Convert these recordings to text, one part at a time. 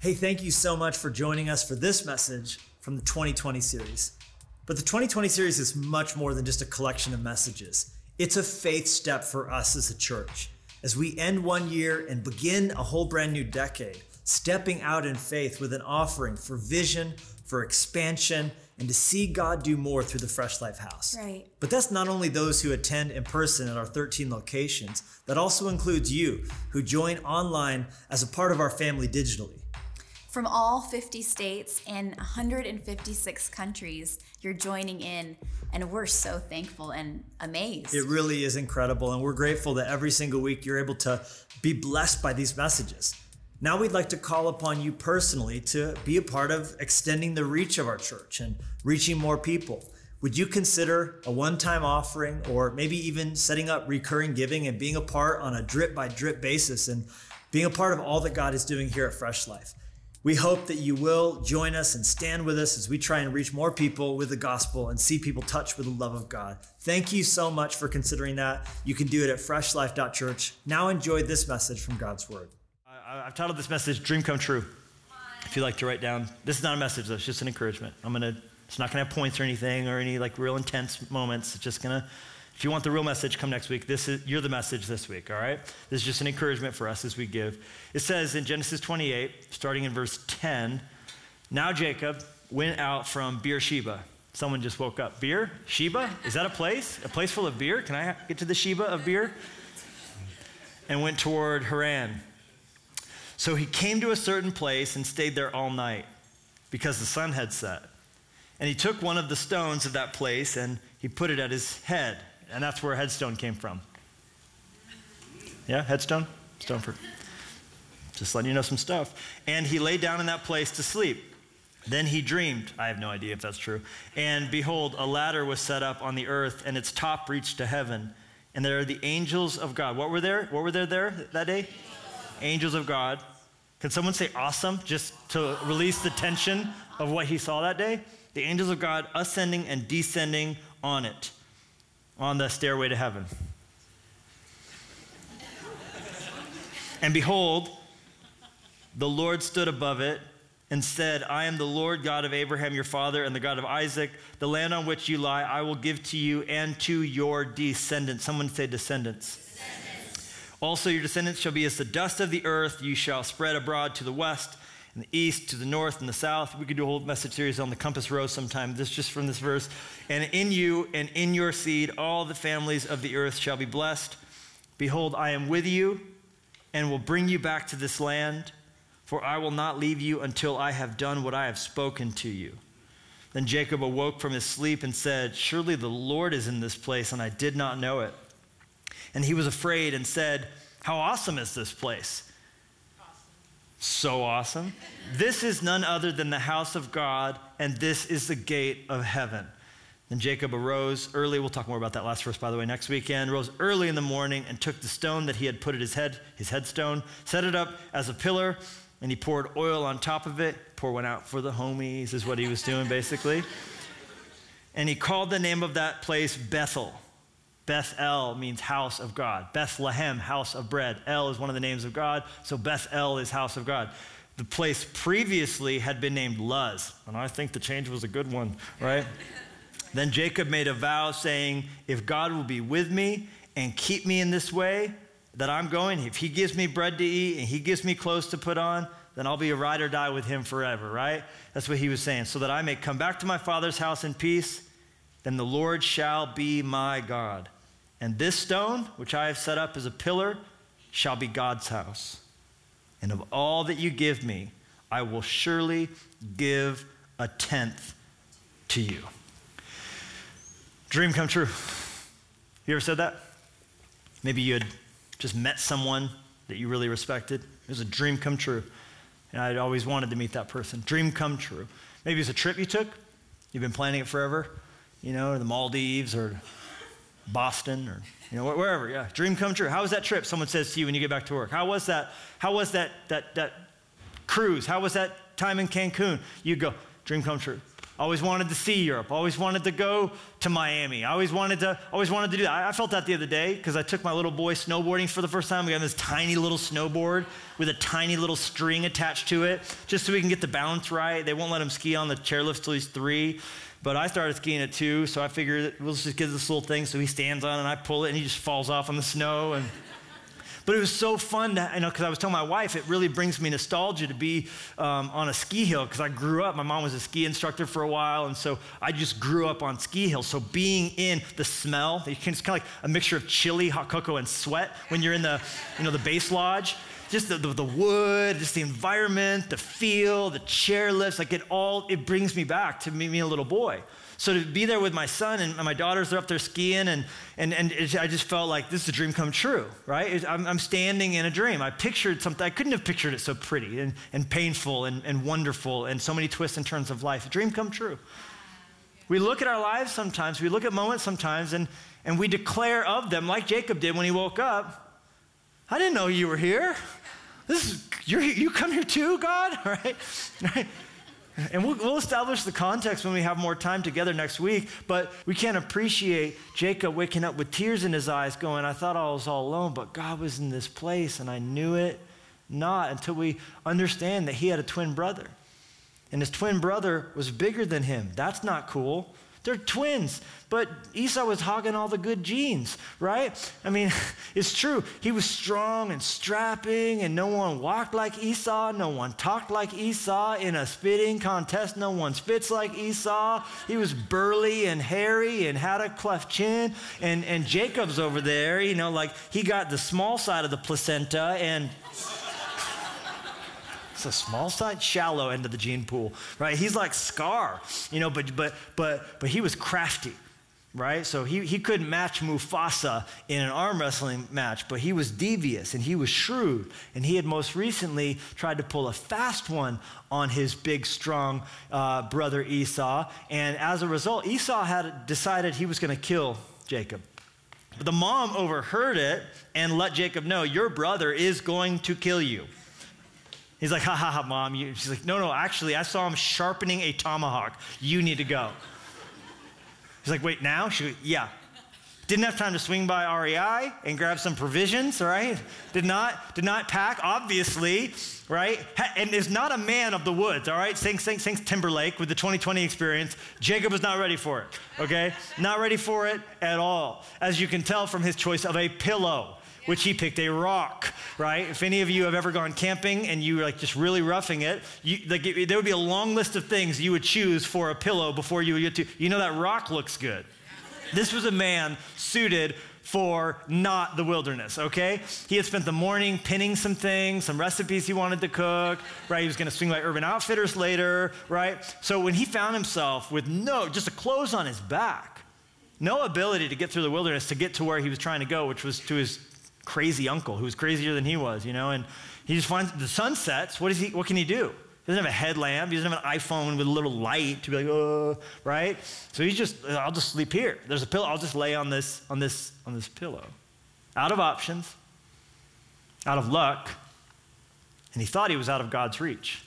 Hey, thank you so much for joining us for this message from the 2020 series. But the 2020 series is much more than just a collection of messages. It's a faith step for us as a church. As we end one year and begin a whole brand new decade, stepping out in faith with an offering for vision, for expansion, and to see God do more through the Fresh Life House. Right. But that's not only those who attend in person at our 13 locations, that also includes you who join online as a part of our family digitally. From all 50 states and 156 countries, you're joining in, and we're so thankful and amazed. It really is incredible, and we're grateful that every single week you're able to be blessed by these messages. Now we'd like to call upon you personally to be a part of extending the reach of our church and reaching more people. Would you consider a one time offering or maybe even setting up recurring giving and being a part on a drip by drip basis and being a part of all that God is doing here at Fresh Life? We hope that you will join us and stand with us as we try and reach more people with the gospel and see people touched with the love of God. Thank you so much for considering that. You can do it at freshlife.church. Now enjoy this message from God's Word. I've titled this message Dream Come True. If you'd like to write down, this is not a message though, it's just an encouragement. I'm gonna, it's not gonna have points or anything or any like real intense moments. It's just gonna, if you want the real message, come next week. This is, you're the message this week, all right? This is just an encouragement for us as we give. It says in Genesis 28, starting in verse 10, now Jacob went out from Beersheba. Someone just woke up. Beer? Sheba? Is that a place? A place full of beer? Can I get to the Sheba of beer? And went toward Haran. So he came to a certain place and stayed there all night because the sun had set. And he took one of the stones of that place and he put it at his head. And that's where headstone came from. Yeah, headstone? Stone for. Just letting you know some stuff. And he lay down in that place to sleep. Then he dreamed, I have no idea if that's true. And behold, a ladder was set up on the earth, and its top reached to heaven. And there are the angels of God. What were there? What were there there that day? Angels of God. Can someone say awesome just to release the tension of what he saw that day? The angels of God ascending and descending on it on the stairway to heaven. And behold, the Lord stood above it and said, I am the Lord God of Abraham your father and the God of Isaac. The land on which you lie, I will give to you and to your descendants. Someone say descendants. descendants. Also, your descendants shall be as the dust of the earth. You shall spread abroad to the west and the east, to the north and the south. We could do a whole message series on the compass rose sometime. This just from this verse. And in you and in your seed, all the families of the earth shall be blessed. Behold, I am with you and will bring you back to this land, for I will not leave you until I have done what I have spoken to you. Then Jacob awoke from his sleep and said, Surely the Lord is in this place, and I did not know it. And he was afraid and said, How awesome is this place! So awesome. This is none other than the house of God, and this is the gate of heaven. Then Jacob arose early. We'll talk more about that last verse, by the way, next weekend. Rose early in the morning and took the stone that he had put at his head, his headstone, set it up as a pillar, and he poured oil on top of it. Pour one out for the homies, is what he was doing, basically. And he called the name of that place Bethel Bethel means house of God. Bethlehem, house of bread. El is one of the names of God, so Bethel is house of God. The place previously had been named Luz, and I think the change was a good one, right? then Jacob made a vow saying, If God will be with me and keep me in this way that I'm going, if he gives me bread to eat and he gives me clothes to put on, then I'll be a ride or die with him forever, right? That's what he was saying. So that I may come back to my father's house in peace, then the Lord shall be my God. And this stone, which I have set up as a pillar, shall be God's house. And of all that you give me, I will surely give a tenth to you. Dream come true. You ever said that? Maybe you had just met someone that you really respected. It was a dream come true. And I'd always wanted to meet that person. Dream come true. Maybe it's a trip you took. You've been planning it forever, you know, the Maldives or Boston or you know wherever. Yeah, dream come true. How was that trip? Someone says to you when you get back to work. How was that? How was that that that cruise? How was that time in Cancun? You go, dream come true. Always wanted to see Europe. Always wanted to go to Miami. I always wanted to, always wanted to do that. I, I felt that the other day because I took my little boy snowboarding for the first time. We got this tiny little snowboard with a tiny little string attached to it, just so we can get the balance right. They won't let him ski on the chairlift till he's three. But I started skiing at two, so I figured we'll just get this little thing. So he stands on it, and I pull it, and he just falls off on the snow. And but it was so fun, to, you know, because I was telling my wife, it really brings me nostalgia to be um, on a ski hill because I grew up. My mom was a ski instructor for a while, and so I just grew up on ski hills. So being in the smell, it's kind of like a mixture of chili, hot cocoa, and sweat when you're in the, you know, the base lodge just the, the, the, wood, just the environment, the feel, the chairlifts, like it all, it brings me back to me, me a little boy. So to be there with my son and my daughters they're up there skiing, and, and, and it, I just felt like this is a dream come true, right? I'm, I'm, standing in a dream. I pictured something, I couldn't have pictured it so pretty and, and painful and, and wonderful and so many twists and turns of life. A dream come true. We look at our lives sometimes, we look at moments sometimes, and, and we declare of them, like Jacob did when he woke up, I didn't know you were here. This is, you. You come here too, God? Right? right? And we'll, we'll, establish the context when we have more time together next week, but we can't appreciate Jacob waking up with tears in his eyes, going, I thought I was all alone, but God was in this place and I knew it not until we understand that he had a twin brother. And his twin brother was bigger than him. That's not cool. They're twins, but Esau was hogging all the good genes, right? I mean, it's true. He was strong and strapping, and no one walked like Esau. No one talked like Esau. In a spitting contest, no one spits like Esau. He was burly and hairy and had a cleft chin. And, and Jacob's over there, you know, like he got the small side of the placenta and it's a small side, shallow end of the gene pool, right? He's like Scar, you know, but but but but he was crafty, right? So he, he couldn't match Mufasa in an arm wrestling match, but he was devious and he was shrewd. And he had most recently tried to pull a fast one on his big, strong uh, brother Esau. And as a result, Esau had decided he was going to kill Jacob. But the mom overheard it and let Jacob know, Your brother is going to kill you. He's like, ha ha ha, mom. You, she's like, no, no, actually, I saw him sharpening a tomahawk. You need to go. He's like, wait, now? She, yeah. Didn't have time to swing by REI and grab some provisions, right? Did not, did not pack, obviously, right? And is not a man of the woods, all right? Thanks, thanks, thanks Timberlake with the 2020 experience. Jacob was not ready for it, okay? Not ready for it at all, as you can tell from his choice of a pillow which he picked a rock, right? If any of you have ever gone camping and you were like just really roughing it, you, like there would be a long list of things you would choose for a pillow before you would get to, you know, that rock looks good. This was a man suited for not the wilderness, okay? He had spent the morning pinning some things, some recipes he wanted to cook, right? He was gonna swing by Urban Outfitters later, right? So when he found himself with no, just a clothes on his back, no ability to get through the wilderness to get to where he was trying to go, which was to his crazy uncle who was crazier than he was, you know, and he just finds the sun sets. What, is he, what can he do? He doesn't have a headlamp. He doesn't have an iPhone with a little light to be like, oh, right? So he's just, uh, I'll just sleep here. There's a pillow. I'll just lay on this, on this, on this pillow. Out of options, out of luck, and he thought he was out of God's reach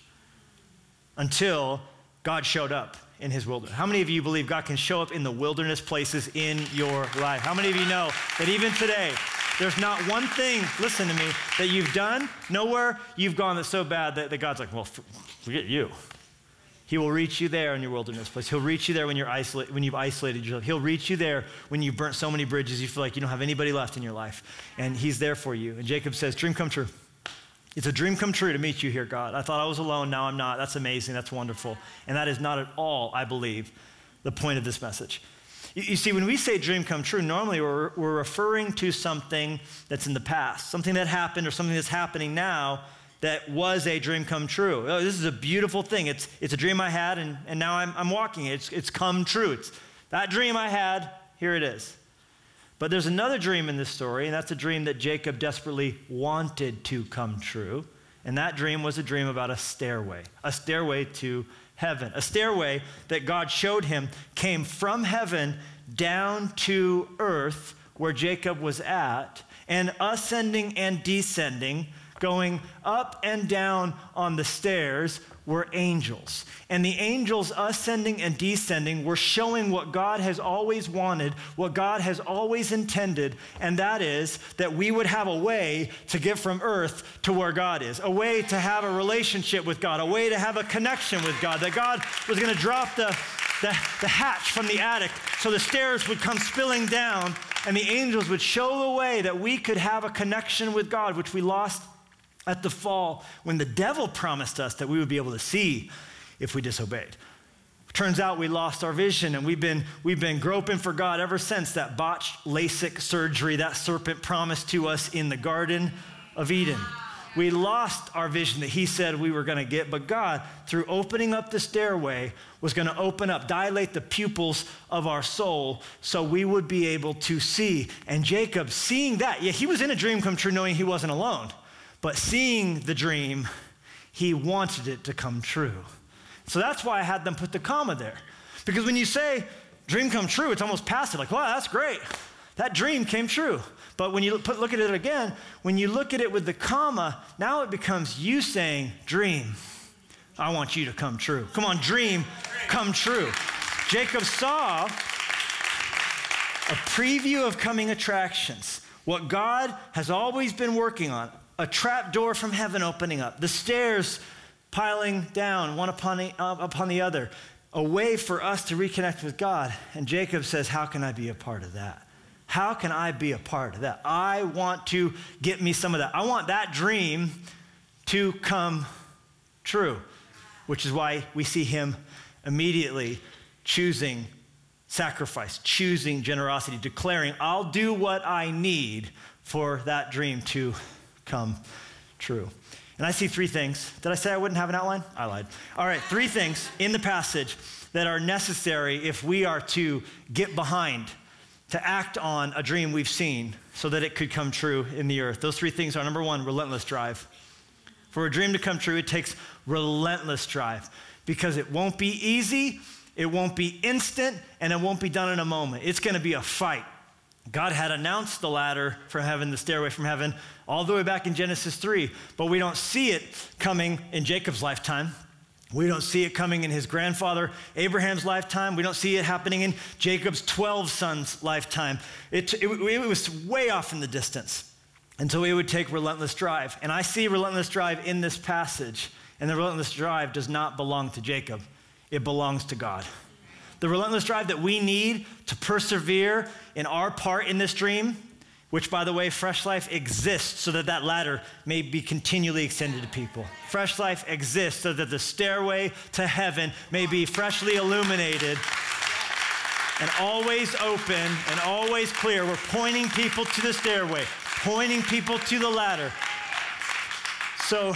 until God showed up in his wilderness. How many of you believe God can show up in the wilderness places in your life? How many of you know that even today, there's not one thing, listen to me, that you've done, nowhere you've gone that's so bad that, that God's like, well, forget you. He will reach you there in your wilderness place. He'll reach you there when you're isolated, when you've isolated yourself. He'll reach you there when you've burnt so many bridges you feel like you don't have anybody left in your life. And he's there for you. And Jacob says, Dream come true. It's a dream come true to meet you here, God. I thought I was alone, now I'm not. That's amazing. That's wonderful. And that is not at all, I believe, the point of this message. You, you, see, when we say dream come true, normally we're, we're referring to something that's in the past, something that happened or something that's happening now that was a dream come true. Oh, this is a beautiful thing. It's, it's a dream I had, and, and now I'm, I'm walking it. It's, it's come true. It's that dream I had, here it is. But there's another dream in this story, and that's a dream that Jacob desperately wanted to come true. And that dream was a dream about a stairway, a stairway to heaven. A stairway that God showed him came from heaven down to earth where Jacob was at, and ascending and descending going up and down on the stairs were angels. And the angels ascending and descending were showing what God has always wanted, what God has always intended, and that is that we would have a way to get from earth to where God is, a way to have a relationship with God, a way to have a connection with God, that God was going to drop the, the, the hatch from the attic so the stairs would come spilling down and the angels would show the way that we could have a connection with God, which we lost at the fall when the devil promised us that we would be able to see if we disobeyed. Turns out we lost our vision and we've been, we've been groping for God ever since that botched LASIK surgery that serpent promised to us in the Garden of Eden. We lost our vision that He said we were going to get, but God, through opening up the stairway, was going to open up, dilate the pupils of our soul so we would be able to see. And Jacob, seeing that, yeah, he was in a dream come true knowing he wasn't alone. But seeing the dream, he wanted it to come true. So that's why I had them put the comma there. Because when you say dream come true, it's almost passive, like, wow, that's great. That dream came true. But when you put, look at it again, when you look at it with the comma, now it becomes you saying, dream, I want you to come true. Come on, dream, come true. Jacob saw a preview of coming attractions, what God has always been working on a trap door from heaven opening up, the stairs piling down one upon the, uh, upon the other, a way for us to reconnect with God. And Jacob says, How can I be a part of that? How can I be a part of that? I want to get me some of that. I want that dream to come true, which is why we see him immediately choosing sacrifice, choosing generosity, declaring, I'll do what I need for that dream to come true. And I see three things. Did I say I wouldn't have an outline? I lied. All right, three things in the passage that are necessary if we are to get behind, to act on a dream we've seen so that it could come true in the earth. Those three things are number one, relentless drive. For a dream to come true, it takes relentless drive because it won't be easy, it won't be instant, and it won't be done in a moment. It's going to be a fight. God had announced the ladder from heaven, the stairway from heaven, all the way back in Genesis 3, but we don't see it coming in Jacob's lifetime. We don't see it coming in his grandfather Abraham's lifetime. We don't see it happening in Jacob's 12 sons' lifetime. It, it, it was way off in the distance. And so it would take relentless drive. And I see relentless drive in this passage. And the relentless drive does not belong to Jacob, it belongs to God. The relentless drive that we need to persevere in our part in this dream, which, by the way, Fresh Life exists so that that ladder may be continually extended to people. Fresh Life exists so that the stairway to heaven may be freshly illuminated and always open and always clear. We're pointing people to the stairway, pointing people to the ladder. So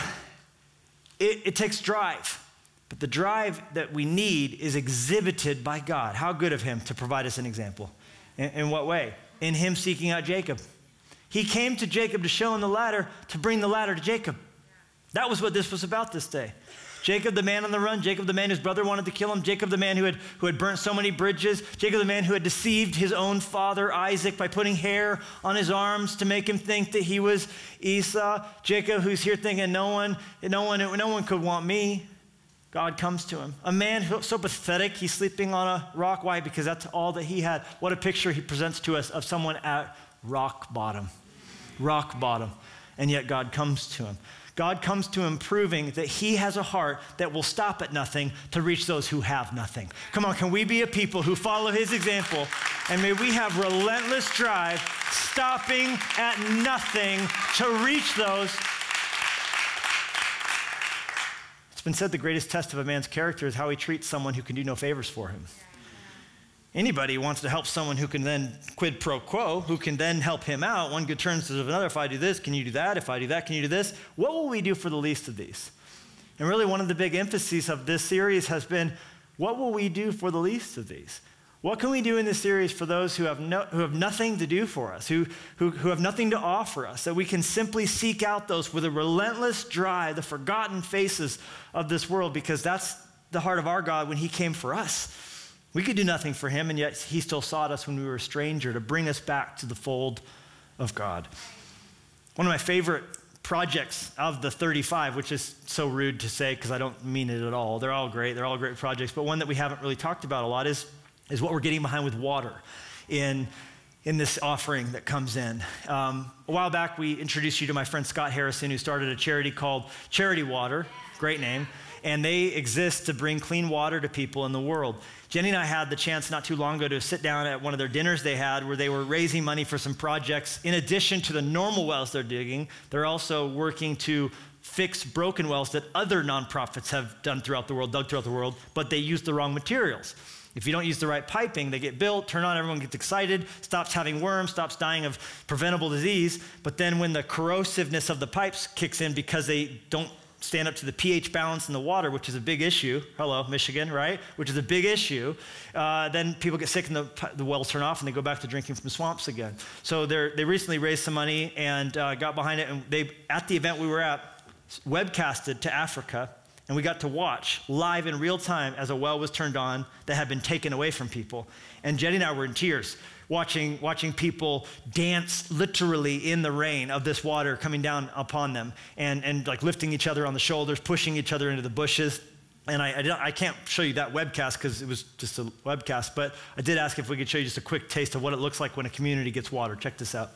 it, it takes drive. But the drive that we need is exhibited by God. How good of Him to provide us an example. In, in, what way? In Him seeking out Jacob. He came to Jacob to show him the ladder, to bring the ladder to Jacob. That was what this was about this day. Jacob, the man on the run, Jacob, the man whose brother wanted to kill him, Jacob, the man who had, who had burnt so many bridges, Jacob, the man who had deceived his own father, Isaac, by putting hair on his arms to make him think that he was Esau, Jacob, who's here thinking, no one, no one, no one could want me. God comes to him. A man who, so pathetic, he's sleeping on a rock. Why? Because that's all that he had. What a picture he presents to us of someone at rock bottom. Rock bottom. And yet God comes to him. God comes to him proving that he has a heart that will stop at nothing to reach those who have nothing. Come on, can we be a people who follow his example? And may we have relentless drive, stopping at nothing to reach those been said the greatest test of a man's character is how he treats someone who can do no favors for him. Anybody wants to help someone who can then quid pro quo, who can then help him out. One good turn to another. If I do this, can you do that? If I do that, can you do this? What will we do for the least of these? And really, one of the big emphases of this series has been what will we do for the least of these? What can we do in this series for those who have, no, who have nothing to do for us, who, who, who have nothing to offer us, that we can simply seek out those with a relentless drive, the forgotten faces of this world, because that's the heart of our God when He came for us. We could do nothing for Him, and yet He still sought us when we were a stranger to bring us back to the fold of God. One of my favorite projects of the 35, which is so rude to say because I don't mean it at all. They're all great. They're all great projects. But one that we haven't really talked about a lot is, is what we're getting behind with water in, in this offering that comes in. Um, a while back, we introduced you to my friend Scott Harrison, who started a charity called Charity Water. Great name. And they exist to bring clean water to people in the world. Jenny and I had the chance not too long ago to sit down at one of their dinners they had where they were raising money for some projects. In addition to the normal wells they're digging, they're also working to fix broken wells that other nonprofits have done throughout the world, dug throughout the world, but they use the wrong materials. If you don't use the right piping, they get built, turn on, everyone gets excited, stops having worms, stops dying of preventable disease. But then when the corrosiveness of the pipes kicks in because they don't stand up to the pH balance in the water, which is a big issue. Hello, Michigan, right? Which is a big issue. Uh, then people get sick and the, the wells turn off and they go back to drinking from swamps again. So they recently raised some money and uh, got behind it. And they, at the event we were at, webcasted to Africa. And we got to watch live in real time as a well was turned on that had been taken away from people. And Jenny and I were in tears watching, watching people dance literally in the rain of this water coming down upon them and, and like lifting each other on the shoulders, pushing each other into the bushes. And I, I, I can't show you that webcast because it was just a webcast, but I did ask if we could show you just a quick taste of what it looks like when a community gets water. Check this out.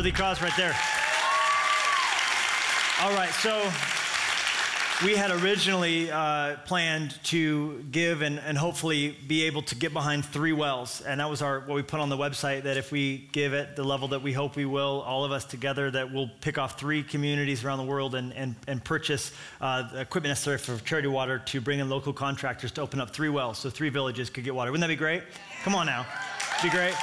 Worthy cause right there. All right, so we had originally uh, planned to give and, and hopefully be able to get behind three wells. And that was our what we put on the website that if we give it the level that we hope we will, all of us together, that we'll pick off three communities around the world and, and, and purchase uh, the equipment necessary for charity water to bring in local contractors to open up three wells so three villages could get water. Wouldn't that be great? Come on now. Be great.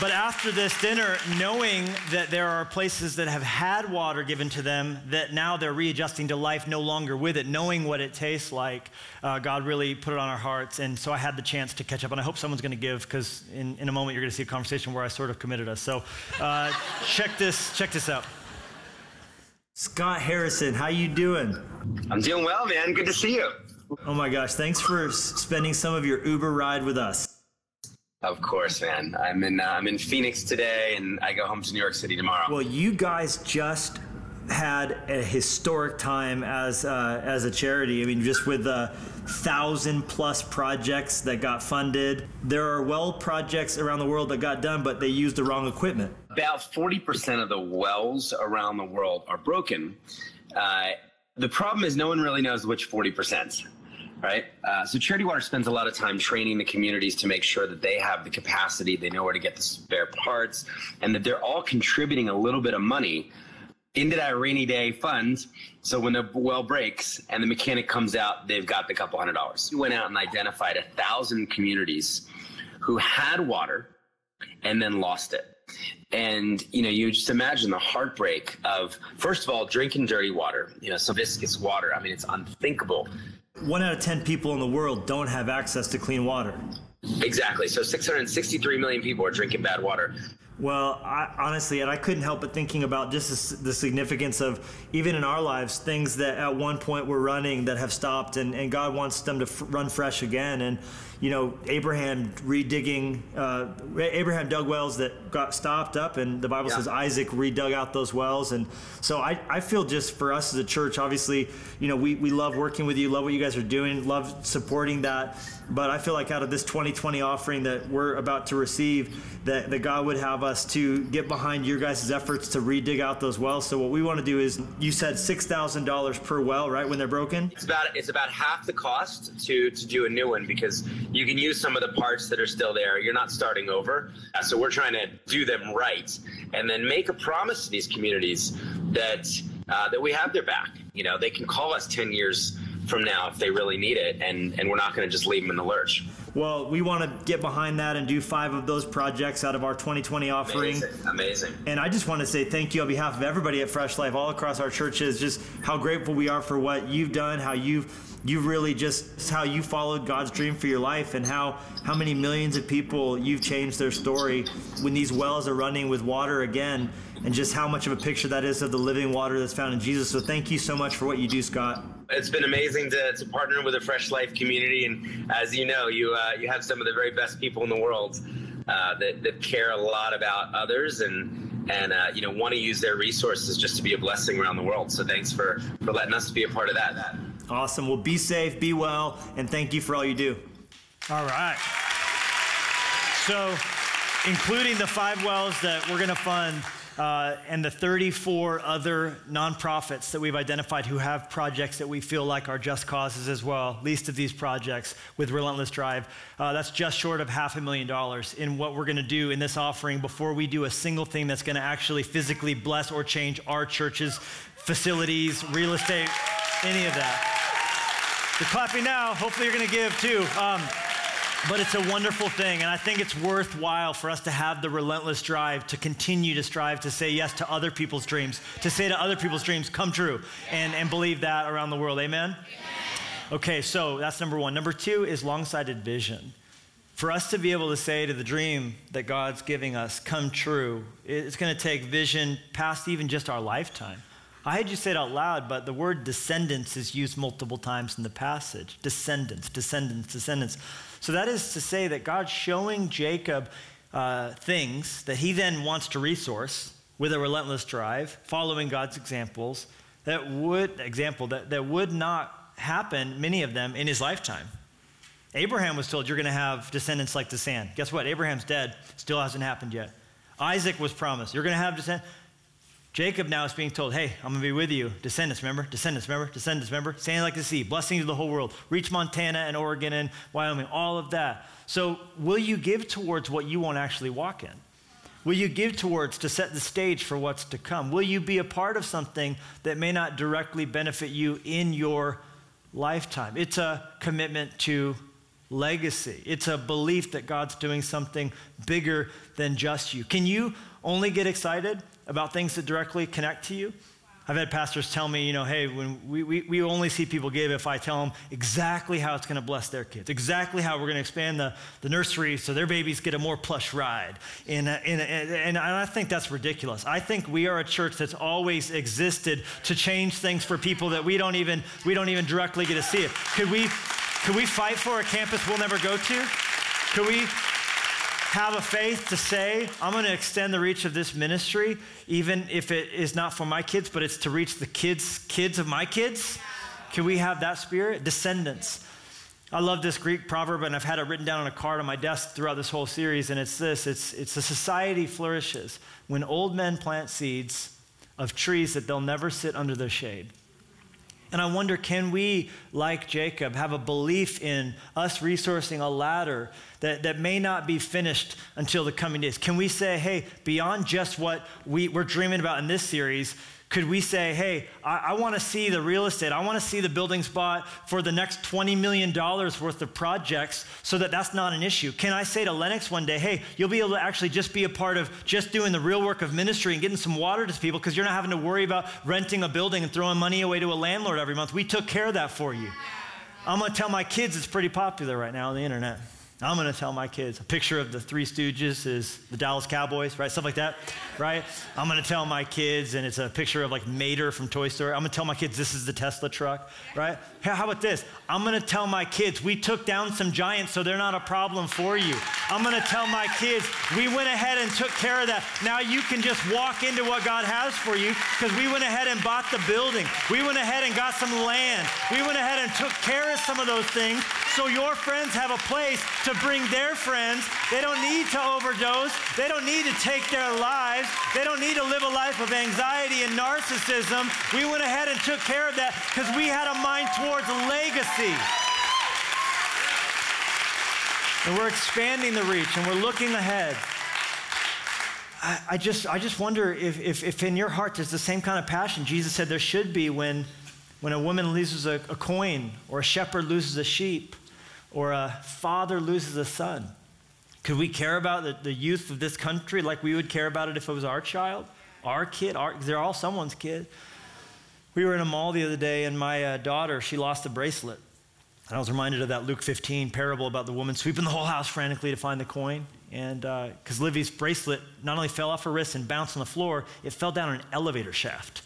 But after this dinner, knowing that there are places that have had water given to them, that now they're readjusting to life no longer with it, knowing what it tastes like, uh, God really put it on our hearts. And so I had the chance to catch up. And I hope someone's going to give, because in, in a moment you're going to see a conversation where I sort of committed us. So uh, check, this, check this out. Scott Harrison, how you doing? I'm doing well, man. Good to see you. Oh my gosh, thanks for spending some of your Uber ride with us. Of course, man. I'm in uh, I'm in Phoenix today, and I go home to New York City tomorrow. Well, you guys just had a historic time as uh, as a charity. I mean, just with the thousand plus projects that got funded. There are well projects around the world that got done, but they used the wrong equipment. About 40% of the wells around the world are broken. Uh, the problem is no one really knows which 40% right? Uh, so Charity Water spends a lot of time training the communities to make sure that they have the capacity, they know where to get the spare parts, and that they're all contributing a little bit of money into that rainy day fund. So when the well breaks and the mechanic comes out, they've got the couple hundred dollars. We went out and identified a thousand communities who had water and then lost it. And you know, you just imagine the heartbreak of first of all drinking dirty water, you know, so viscous water. I mean, it's unthinkable one out of 10 people in the world don't have access to clean water. Exactly. So 663 million people are drinking bad water. Well, I, honestly, and I couldn't help but thinking about just the significance of even in our lives, things that at one point were running that have stopped, and, and God wants them to f- run fresh again. And you know, Abraham redigging, uh, Abraham dug wells that got stopped up, and the Bible yeah. says Isaac redug out those wells. And so I, I feel just for us as a church, obviously, you know, we, we love working with you, love what you guys are doing, love supporting that. But I feel like out of this 2020 offering that we're about to receive, that, that God would have us to get behind your guys' efforts to redig out those wells. So what we want to do is, you said $6,000 per well, right, when they're broken? It's about, it's about half the cost to, to do a new one because you can use some of the parts that are still there. You're not starting over. Uh, so we're trying to do them right and then make a promise to these communities that uh, that we have their back. You know, they can call us 10 years from now if they really need it, and, and we're not going to just leave them in the lurch. Well, we want to get behind that and do five of those projects out of our 2020 offering. Amazing. Amazing. And I just want to say thank you on behalf of everybody at Fresh Life, all across our churches, just how grateful we are for what you've done, how you've you really just how you followed God's dream for your life and how how many millions of people you've changed their story when these wells are running with water again and just how much of a picture that is of the living water that's found in Jesus. So thank you so much for what you do, Scott. It's been amazing to, to partner with a Fresh Life community, and as you know, you uh, you have some of the very best people in the world uh, that that care a lot about others and and uh, you know want to use their resources just to be a blessing around the world. So thanks for for letting us be a part of that. that. Awesome. Well, be safe, be well, and thank you for all you do. All right. So, including the five wells that we're going to fund uh, and the 34 other nonprofits that we've identified who have projects that we feel like are just causes as well, least of these projects with Relentless Drive. Uh, that's just short of half a million dollars in what we're going to do in this offering before we do a single thing that's going to actually physically bless or change our churches, facilities, real estate, any of that. You're clapping now. Hopefully, you're going to give too. Um, but it's a wonderful thing, and I think it's worthwhile for us to have the relentless drive to continue to strive to say yes to other people's dreams, to say to other people's dreams, come true, and, and believe that around the world. Amen? Okay, so that's number one. Number two is long sighted vision. For us to be able to say to the dream that God's giving us, come true, it's going to take vision past even just our lifetime. I had you say it out loud, but the word descendants is used multiple times in the passage. Descendants, descendants, descendants. So that is to say that God's showing Jacob uh, things that he then wants to resource with a relentless drive, following God's examples that would example that, that would not happen, many of them, in his lifetime. Abraham was told, You're going to have descendants like the sand. Guess what? Abraham's dead. Still hasn't happened yet. Isaac was promised, You're going to have descendants. Jacob now is being told, hey, I'm going to be with you. Descendants, remember? Descendants, remember? Descendants, remember? Sand like the sea, blessing to the whole world. Reach Montana and Oregon and Wyoming, all of that. So, will you give towards what you won't actually walk in? Will you give towards to set the stage for what's to come? Will you be a part of something that may not directly benefit you in your lifetime? It's a commitment to legacy, it's a belief that God's doing something bigger than just you. Can you only get excited about things that directly connect to you. I've had pastors tell me, you know, hey, when we, we, we only see people give if I tell them exactly how it's going to bless their kids, exactly how we're going to expand the, the nursery so their babies get a more plush ride. Uh, and, and, and, I think that's ridiculous. I think we are a church that's always existed to change things for people that we don't even, we don't even directly get to see it. Could we, could we fight for a campus we'll never go to? Could we have a faith to say, I'm going to extend the reach of this ministry, even if it is not for my kids, but it's to reach the kids' kids of my kids? Can we have that spirit? Descendants. I love this Greek proverb, and I've had it written down on a card on my desk throughout this whole series, and it's this it's, it's a society flourishes when old men plant seeds of trees that they'll never sit under their shade. And I wonder can we, like Jacob, have a belief in us resourcing a ladder that, that may not be finished until the coming days? Can we say, hey, beyond just what we, we're dreaming about in this series, could we say, hey, I, I want to see the real estate. I want to see the buildings bought for the next $20 million worth of projects so that that's not an issue? Can I say to Lennox one day, hey, you'll be able to actually just be a part of just doing the real work of ministry and getting some water to people because you're not having to worry about renting a building and throwing money away to a landlord every month. We took care of that for you. I'm going to tell my kids it's pretty popular right now on the internet. I'm going to tell my kids. A picture of the Three Stooges is the Dallas Cowboys, right? Stuff like that, right? I'm going to tell my kids, and it's a picture of like Mater from Toy Story. I'm going to tell my kids this is the Tesla truck, right? How about this? I'm going to tell my kids we took down some giants, so they're not a problem for you. I'm going to tell my kids we went ahead and took care of that. Now you can just walk into what God has for you because we went ahead and bought the building. We went ahead and got some land. We went ahead and took care of some of those things so your friends have a place to bring their friends. They don't need to overdose. They don't need to take their lives. They don't need to live a life of anxiety and narcissism. We went ahead and took care of that because we had a mind towards legacy. And we're expanding the reach and we're looking ahead. I, I just, I just wonder if, if, if, in your heart there's the same kind of passion Jesus said there should be when, when a woman loses a, a coin or a shepherd loses a sheep or a father loses a son? Could we care about the, the youth of this country like we would care about it if it was our child, our kid? Our, they're all someone's kid. We were in a mall the other day, and my uh, daughter, she lost a bracelet. And I was reminded of that Luke 15 parable about the woman sweeping the whole house frantically to find the coin. And because uh, Livy's bracelet not only fell off her wrist and bounced on the floor, it fell down an elevator shaft.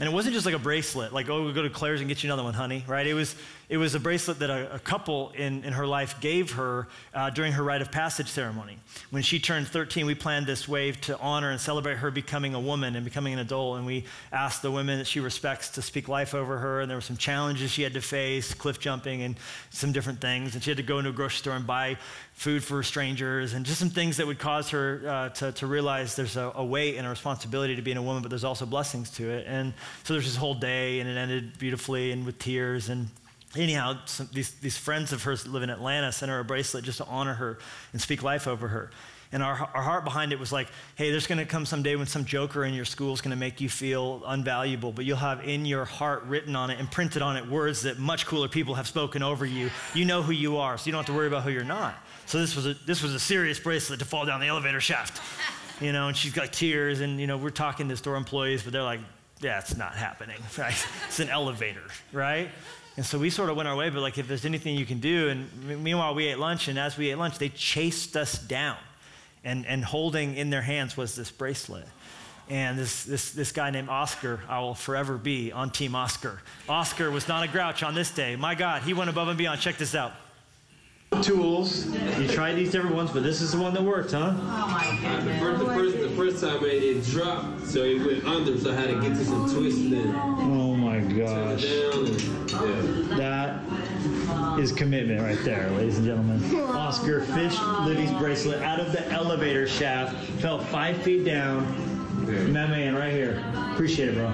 And it wasn't just like a bracelet, like, oh, we'll go to Claire's and get you another one, honey, right? It was, it was a bracelet that a, a couple in, in her life gave her uh, during her rite of passage ceremony. When she turned 13, we planned this wave to honor and celebrate her becoming a woman and becoming an adult. And we asked the women that she respects to speak life over her. And there were some challenges she had to face, cliff jumping and some different things. And she had to go into a grocery store and buy food for strangers, and just some things that would cause her uh, to, to realize there's a, a, weight and a responsibility to being a woman, but there's also blessings to it. And so there's this whole day, and it ended beautifully and with tears. And anyhow, some, these, these friends of hers that live in Atlanta sent her a bracelet just to honor her and speak life over her. And our, our heart behind it was like, hey, there's going to come some day when some joker in your school is going to make you feel unvaluable, but you'll have in your heart written on it and printed on it words that much cooler people have spoken over you. You know who you are, so you don't have to worry about who you're not. So this was a, this was a serious bracelet to fall down the elevator shaft, you know, and she's got tears and, you know, we're talking to store employees, but they're like, yeah, it's not happening, right? It's an elevator, right? And so we sort of went our way, but like if there's anything you can do, and meanwhile we ate lunch, and as we ate lunch, they chased us down. And, and holding in their hands was this bracelet. And this, this, this guy named Oscar, I will forever be on Team Oscar. Oscar was not a grouch on this day. My God, he went above and beyond. Check this out tools. You tried these different ones, but this is the one that worked, huh? Oh my goodness. Uh, the, first, the, first, the first time it, it dropped, so it went under, so I had to get to some twisting in. Oh my gosh. And, yeah. That is commitment right there, ladies and gentlemen. Oscar fished Livy's bracelet out of the elevator shaft, fell five feet down. Yeah. that man right here. Appreciate it, bro.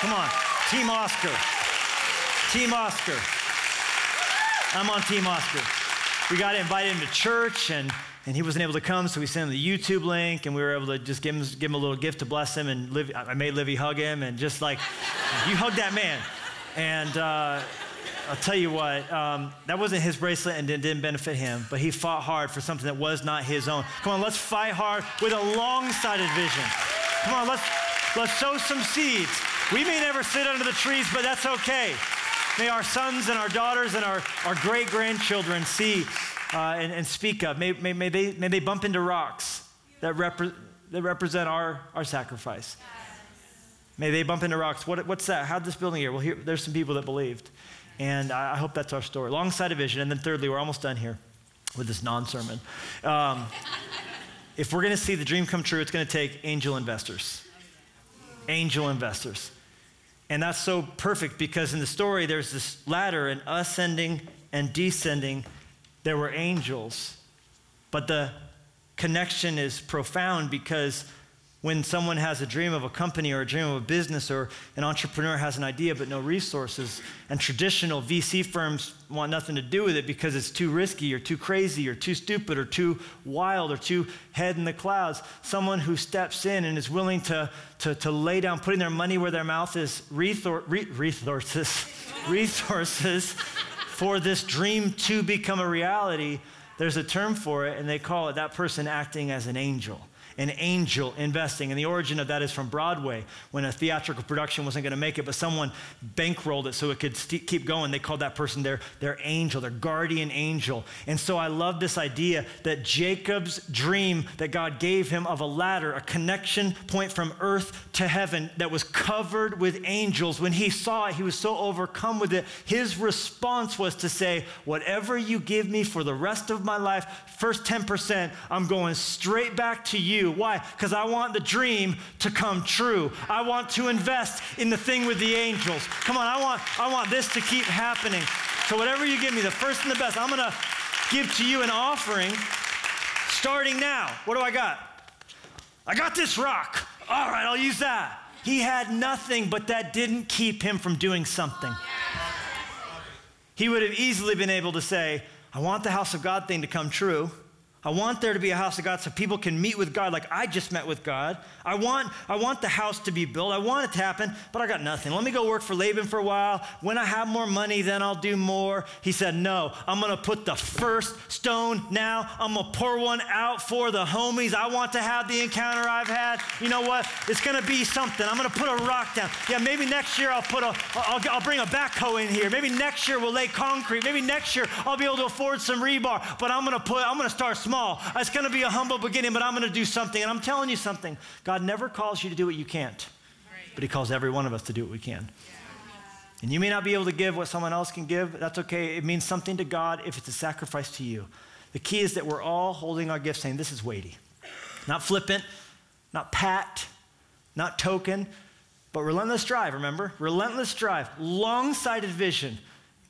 Come on. Team Oscar. Team Oscar. I'm on Team Oscar. We got invited him to church, and, and he wasn't able to come, so we sent him the YouTube link, and we were able to just give him, give him a little gift to bless him. And Liv, I made Livy hug him, and just like, you hug that man. And uh, I'll tell you what, um, that wasn't his bracelet and didn't benefit him, but he fought hard for something that was not his own. Come on, let's fight hard with a long sighted vision. Come on, let's, let's sow some seeds. We may never sit under the trees, but that's okay. May our sons and our daughters and our, our great grandchildren see uh, and, and, speak of. May, may, may, they, may they bump into rocks that, repre- that represent our, our sacrifice. May they bump into rocks. What, what's that? How'd this building here? Well, here, there's some people that believed. And I, I hope that's our story. Long sighted vision. And then, thirdly, we're almost done here with this non sermon. Um, if we're going to see the dream come true, it's going to take angel investors. Angel investors. And that's so perfect because in the story, there's this ladder and ascending and descending. There were angels. But the connection is profound because when someone has a dream of a company or a dream of a business or an entrepreneur has an idea but no resources, and traditional VC firms want nothing to do with it because it's too risky or too crazy or too stupid or too wild or too head in the clouds, someone who steps in and is willing to, to, to lay down, putting their money where their mouth is, resources, resources for this dream to become a reality, there's a term for it, and they call it that person acting as an angel. An angel investing. And the origin of that is from Broadway when a theatrical production wasn't going to make it, but someone bankrolled it so it could st- keep going. They called that person their, their angel, their guardian angel. And so I love this idea that Jacob's dream that God gave him of a ladder, a connection point from earth to heaven that was covered with angels, when he saw it, he was so overcome with it. His response was to say, Whatever you give me for the rest of my life, first 10%, I'm going straight back to you. Why? Because I want the dream to come true. I want to invest in the thing with the angels. Come on, I want, I want this to keep happening. So, whatever you give me, the first and the best, I'm going to give to you an offering starting now. What do I got? I got this rock. All right, I'll use that. He had nothing, but that didn't keep him from doing something. He would have easily been able to say, I want the house of God thing to come true. I want there to be a house of God so people can meet with God like I just met with God. I want, I want the house to be built. I want it to happen, but I got nothing. Let me go work for Laban for a while. When I have more money, then I'll do more. He said, No, I'm going to put the first stone now. I'm going to pour one out for the homies. I want to have the encounter I've had. You know what? It's going to be something. I'm going to put a rock down. Yeah, maybe next year I'll put a, I'll, I'll bring a backhoe in here. Maybe next year we'll lay concrete. Maybe next year I'll be able to afford some rebar. But I'm going to put, I'm going to start small small. It's going to be a humble beginning, but I'm going to do something. And I'm telling you something God never calls you to do what you can't, but He calls every one of us to do what we can. And you may not be able to give what someone else can give. That's okay. It means something to God if it's a sacrifice to you. The key is that we're all holding our gift saying, This is weighty. Not flippant, not pat, not token, but relentless drive, remember? Relentless drive, long sighted vision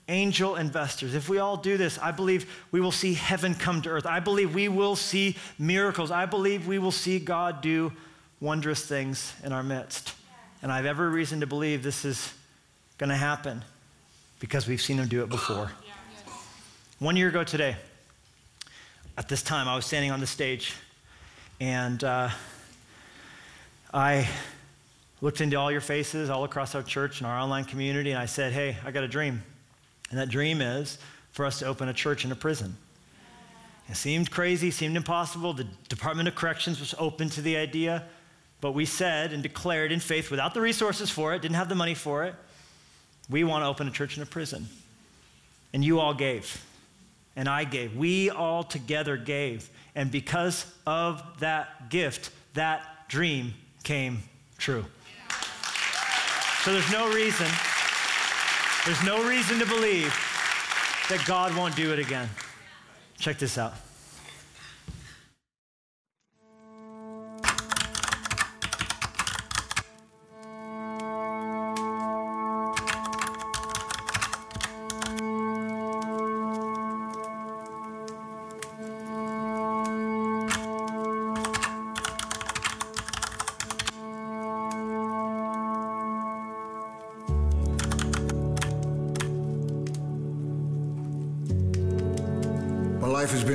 angel investors. If we all do this, I believe we will see heaven come to earth. I believe we will see miracles. I believe we will see God do wondrous things in our midst. And I have every reason to believe this is going to happen because we've seen him do it before. One year ago today, at this time, I was standing on the stage and uh, I looked into all your faces all across our church and our online community, and I said, Hey, I got a dream. And that dream is for us to open a church in a prison. It seemed crazy, seemed impossible. The Department of Corrections was open to the idea, but we said and declared in faith, without the resources for it, didn't have the money for it, we want to open a church in a prison. And you all gave, and I gave. We all together gave. And because of that gift, that dream came true. So there's no reason there's no reason to believe that God won't do it again. Check this out.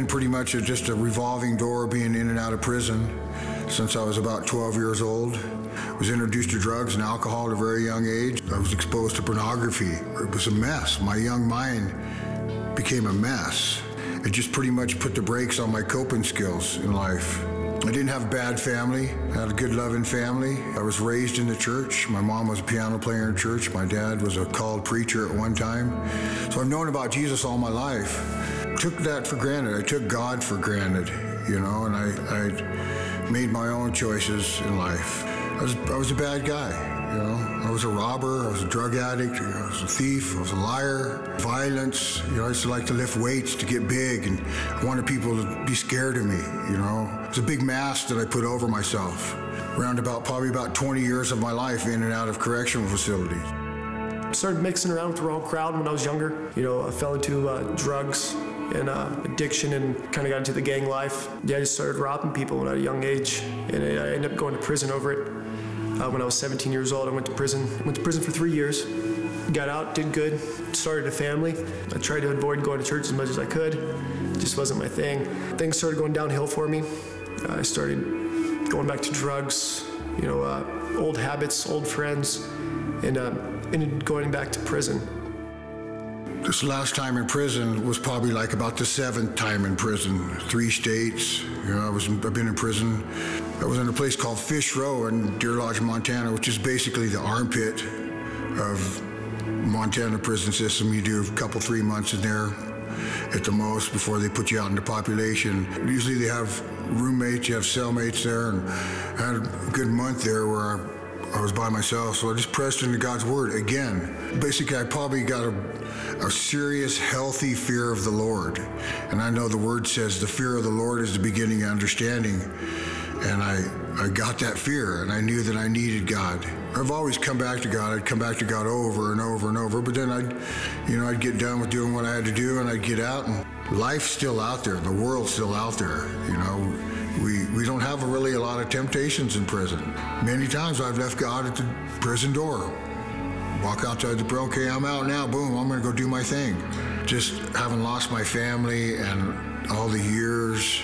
Pretty much a, just a revolving door being in and out of prison since I was about 12 years old. I was introduced to drugs and alcohol at a very young age. I was exposed to pornography. It was a mess. My young mind became a mess. It just pretty much put the brakes on my coping skills in life. I didn't have a bad family. I had a good, loving family. I was raised in the church. My mom was a piano player in church. My dad was a called preacher at one time. So I've known about Jesus all my life took that for granted. I took God for granted, you know, and I, I made my own choices in life. I was, I was a bad guy, you know. I was a robber, I was a drug addict, I was a thief, I was a liar, violence. You know, I used to like to lift weights to get big and I wanted people to be scared of me, you know. It was a big mask that I put over myself. Around about probably about 20 years of my life in and out of correctional facilities started mixing around with the wrong crowd when I was younger. You know, I fell into uh, drugs, and uh, addiction and kind of got into the gang life. Yeah, I just started robbing people at a young age, and I ended up going to prison over it. Uh, when I was 17 years old, I went to prison. Went to prison for three years. Got out, did good, started a family. I tried to avoid going to church as much as I could. It just wasn't my thing. Things started going downhill for me. I started going back to drugs, you know, uh, old habits, old friends, and uh, going back to prison this last time in prison was probably like about the seventh time in prison. Three states. You know, I was I've been in prison. I was in a place called Fish Row in Deer Lodge, Montana, which is basically the armpit of Montana prison system. You do a couple three months in there at the most before they put you out into population. Usually they have roommates, you have cellmates there, and I had a good month there where I I was by myself, so I just pressed into God's word again. Basically, I probably got a, a serious, healthy fear of the Lord. And I know the word says the fear of the Lord is the beginning of understanding. And I, I got that fear, and I knew that I needed God. I've always come back to God. I'd come back to God over and over and over, but then I'd, you know, I'd get done with doing what I had to do, and I'd get out, and life's still out there. The world's still out there, you know. We, don't have really a lot of temptations in prison. Many times I've left God at the prison door. Walk outside the door, okay, I'm out now, boom, I'm gonna go do my thing. Just having lost my family and all the years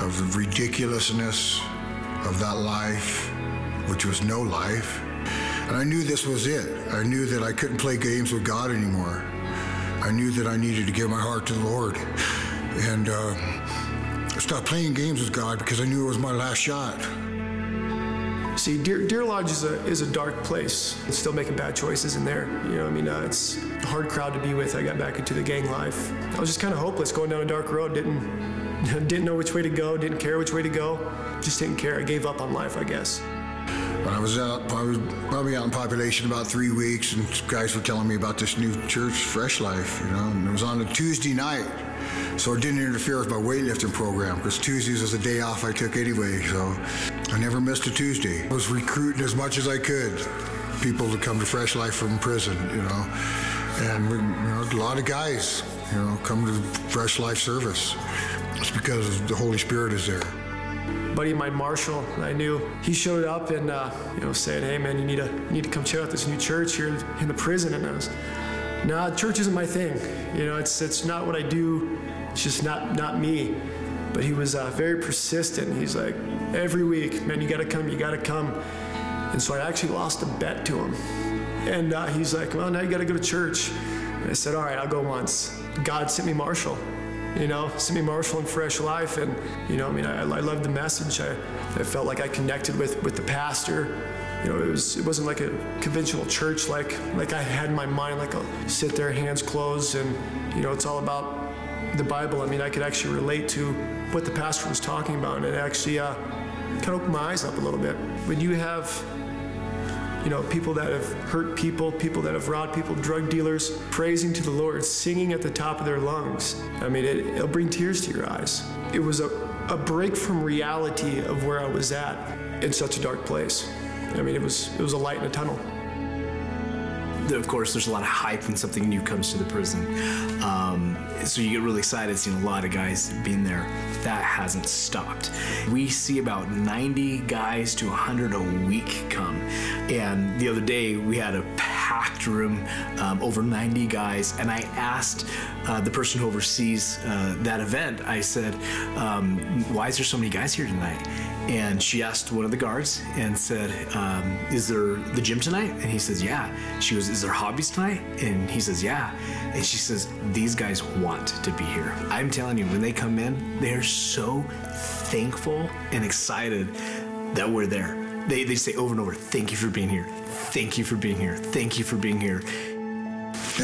of the ridiculousness of that life, which was no life. And I knew this was it. I knew that I couldn't play games with God anymore. I knew that I needed to give my heart to the Lord. And uh, stopped playing games with God because I knew it was my last shot. See, Deer, Deer Lodge is a, is a dark place. It's still making bad choices in there. You know, I mean, uh, it's a hard crowd to be with. I got back into the gang life. I was just kind of hopeless going down a dark road. Didn't didn't know which way to go. Didn't care which way to go. Just didn't care. I gave up on life, I guess. I was out, I was probably out in population about three weeks, and guys were telling me about this new church, Fresh Life, you know, and it was on a Tuesday night. So it didn't interfere with my weightlifting program because Tuesdays was a day off I took anyway. So I never missed a Tuesday. I was recruiting as much as I could people to come to Fresh Life from prison, you know. And we, you know, a lot of guys, you know, come to Fresh Life service. It's because the Holy Spirit is there. Buddy of mine, Marshall, I knew he showed up and uh, you know said, "Hey man, you need to you need to come check out this new church here in the prison." And I was, "Nah, church isn't my thing. You know, it's it's not what I do. It's just not not me." But he was uh, very persistent. He's like, "Every week, man, you got to come. You got to come." And so I actually lost a bet to him. And uh, he's like, "Well, now you got to go to church." And I said, "All right, I'll go once." God sent me Marshall you know, me Marshall and Fresh Life, and you know, I mean, I, I loved the message. I, I felt like I connected with with the pastor. You know, it was it wasn't like a conventional church like like I had in my mind, like I'll sit there, hands closed, and you know, it's all about the Bible. I mean, I could actually relate to what the pastor was talking about, and it actually uh, kind of opened my eyes up a little bit. When you have you know, people that have hurt people, people that have robbed people, drug dealers, praising to the Lord, singing at the top of their lungs. I mean, it, it'll bring tears to your eyes. It was a, a break from reality of where I was at in such a dark place. I mean, it was it was a light in a tunnel. Of course, there's a lot of hype when something new comes to the prison. Um, so you get really excited seeing a lot of guys being there. That hasn't stopped. We see about 90 guys to 100 a week come. And the other day, we had a packed room, um, over 90 guys. And I asked uh, the person who oversees uh, that event, I said, um, Why is there so many guys here tonight? And she asked one of the guards and said, um, Is there the gym tonight? And he says, Yeah. She goes, Is there hobbies tonight? And he says, Yeah. And she says, These guys want to be here. I'm telling you, when they come in, they're so thankful and excited that we're there. They, they say over and over, Thank you for being here. Thank you for being here. Thank you for being here.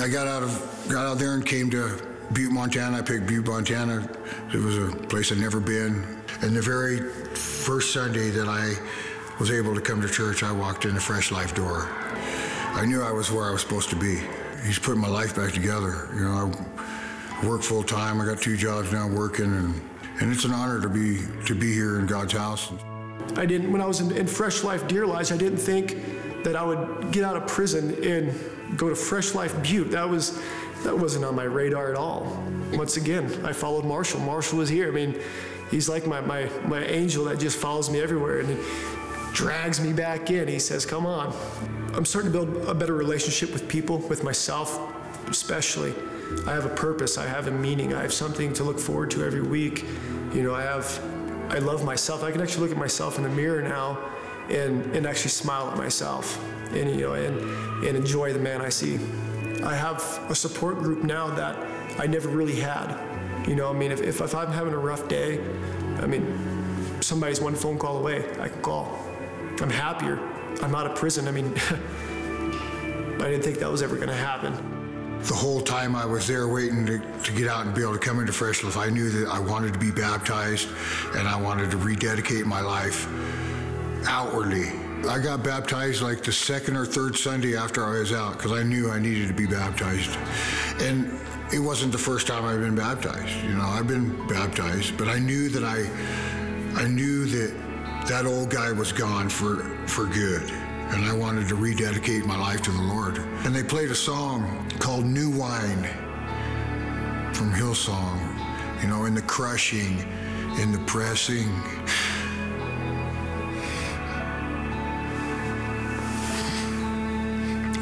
I got out of got out there and came to Butte, Montana. I picked Butte, Montana. It was a place I'd never been. And the very first Sunday that I was able to come to church, I walked in the Fresh Life door. I knew I was where I was supposed to be. He's putting my life back together. You know, I work full time. I got two jobs now working, and and it's an honor to be to be here in God's house. I didn't, when I was in, in Fresh Life Deer Lodge, I didn't think that I would get out of prison and go to Fresh Life Butte. That was, that wasn't on my radar at all. Once again, I followed Marshall. Marshall was here. I mean, he's like my, my, my angel that just follows me everywhere and drags me back in. He says, come on. I'm starting to build a better relationship with people, with myself especially. I have a purpose, I have a meaning, I have something to look forward to every week. You know, I have I love myself. I can actually look at myself in the mirror now and, and actually smile at myself and, you know, and, and enjoy the man I see I have a support group now that I never really had. You know, I mean, if, if, if I'm having a rough day, I mean, somebody's one phone call away. I can call. I'm happier. I'm out of prison. I mean, I didn't think that was ever going to happen. The whole time I was there waiting to, to get out and be able to come into Fresh Life, I knew that I wanted to be baptized and I wanted to rededicate my life outwardly. I got baptized like the second or third Sunday after I was out because I knew I needed to be baptized. And it wasn't the first time I've been baptized. You know, I've been baptized, but I knew that I, I knew that that old guy was gone for, for good. And I wanted to rededicate my life to the Lord. And they played a song called New Wine from Hillsong, you know, in the crushing, in the pressing.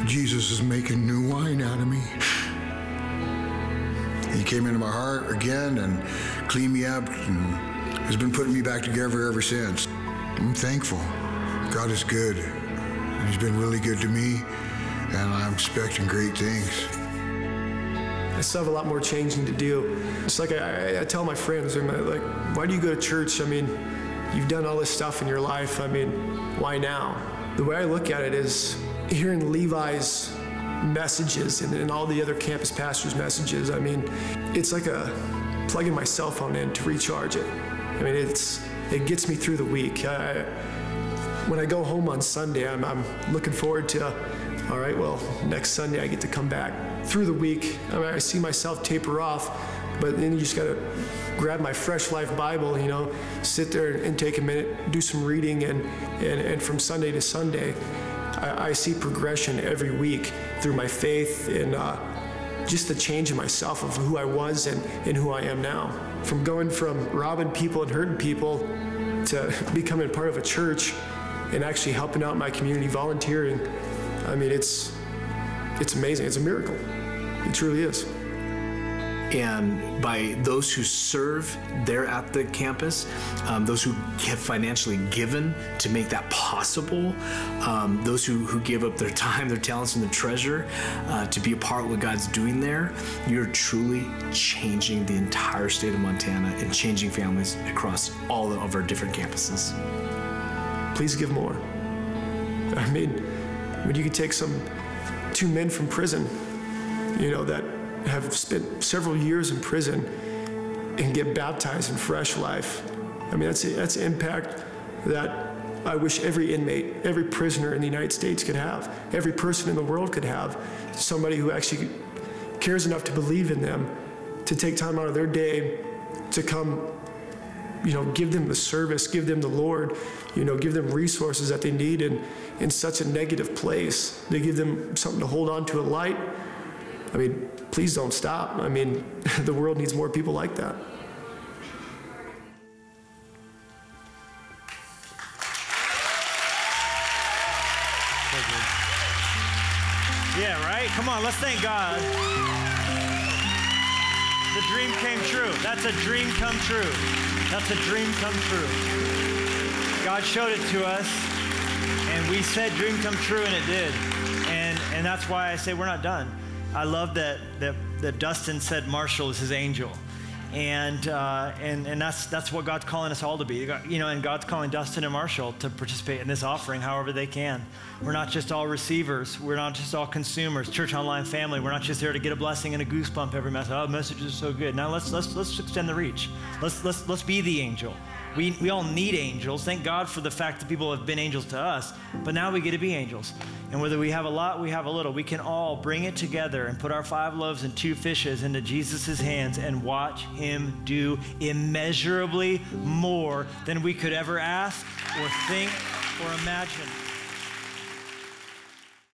Jesus is making new wine out of me. He came into my heart again and cleaned me up and has been putting me back together ever since. I'm thankful. God is good. He's been really good to me, and I'm expecting great things. I still have a lot more changing to do. It's like I, I tell my friends, I'm like, why do you go to church? I mean, you've done all this stuff in your life. I mean, why now? The way I look at it is hearing Levi's messages and, and all the other campus pastors' messages. I mean, it's like a plugging my cell phone in to recharge it. I mean, it's it gets me through the week. I, when I go home on Sunday, I'm, I'm looking forward to, all right, well, next Sunday I get to come back. Through the week, I, mean, I see myself taper off, but then you just got to grab my Fresh Life Bible, you know, sit there and take a minute, do some reading, and, and, and from Sunday to Sunday, I, I see progression every week through my faith and uh, just the change in myself of who I was and, and who I am now. From going from robbing people and hurting people to becoming part of a church and actually helping out my community, volunteering. I mean, it's it's amazing. It's a miracle. It truly is. And by those who serve there at the campus, um, those who have financially given to make that possible, um, those who, who give up their time, their talents, and their treasure uh, to be a part of what God's doing there, you're truly changing the entire state of Montana and changing families across all of our different campuses. Please give more. I mean, when you could take some two men from prison, you know, that have spent several years in prison and get baptized in fresh life. I mean, that's, that's an impact that I wish every inmate, every prisoner in the United States could have, every person in the world could have. Somebody who actually cares enough to believe in them, to take time out of their day to come, you know, give them the service, give them the Lord, you know, give them resources that they need in, in such a negative place. They give them something to hold on to, a light. I mean, please don't stop. I mean, the world needs more people like that. Yeah, right? Come on, let's thank God. The dream came true. That's a dream come true. That's a dream come true. God showed it to us, and we said dream come true, and it did. And, and that's why I say we're not done. I love that, that, that Dustin said Marshall is his angel. And, uh, and, and that's, that's what God's calling us all to be. You know, and God's calling Dustin and Marshall to participate in this offering however they can. We're not just all receivers. We're not just all consumers. Church Online family, we're not just there to get a blessing and a goosebump every message. Oh, messages are so good. Now let's, let's, let's extend the reach. Let's, let's, let's be the angel. We, we all need angels. Thank God for the fact that people have been angels to us, but now we get to be angels. And whether we have a lot, we have a little, we can all bring it together and put our five loaves and two fishes into Jesus' hands and watch him do immeasurably more than we could ever ask or think or imagine.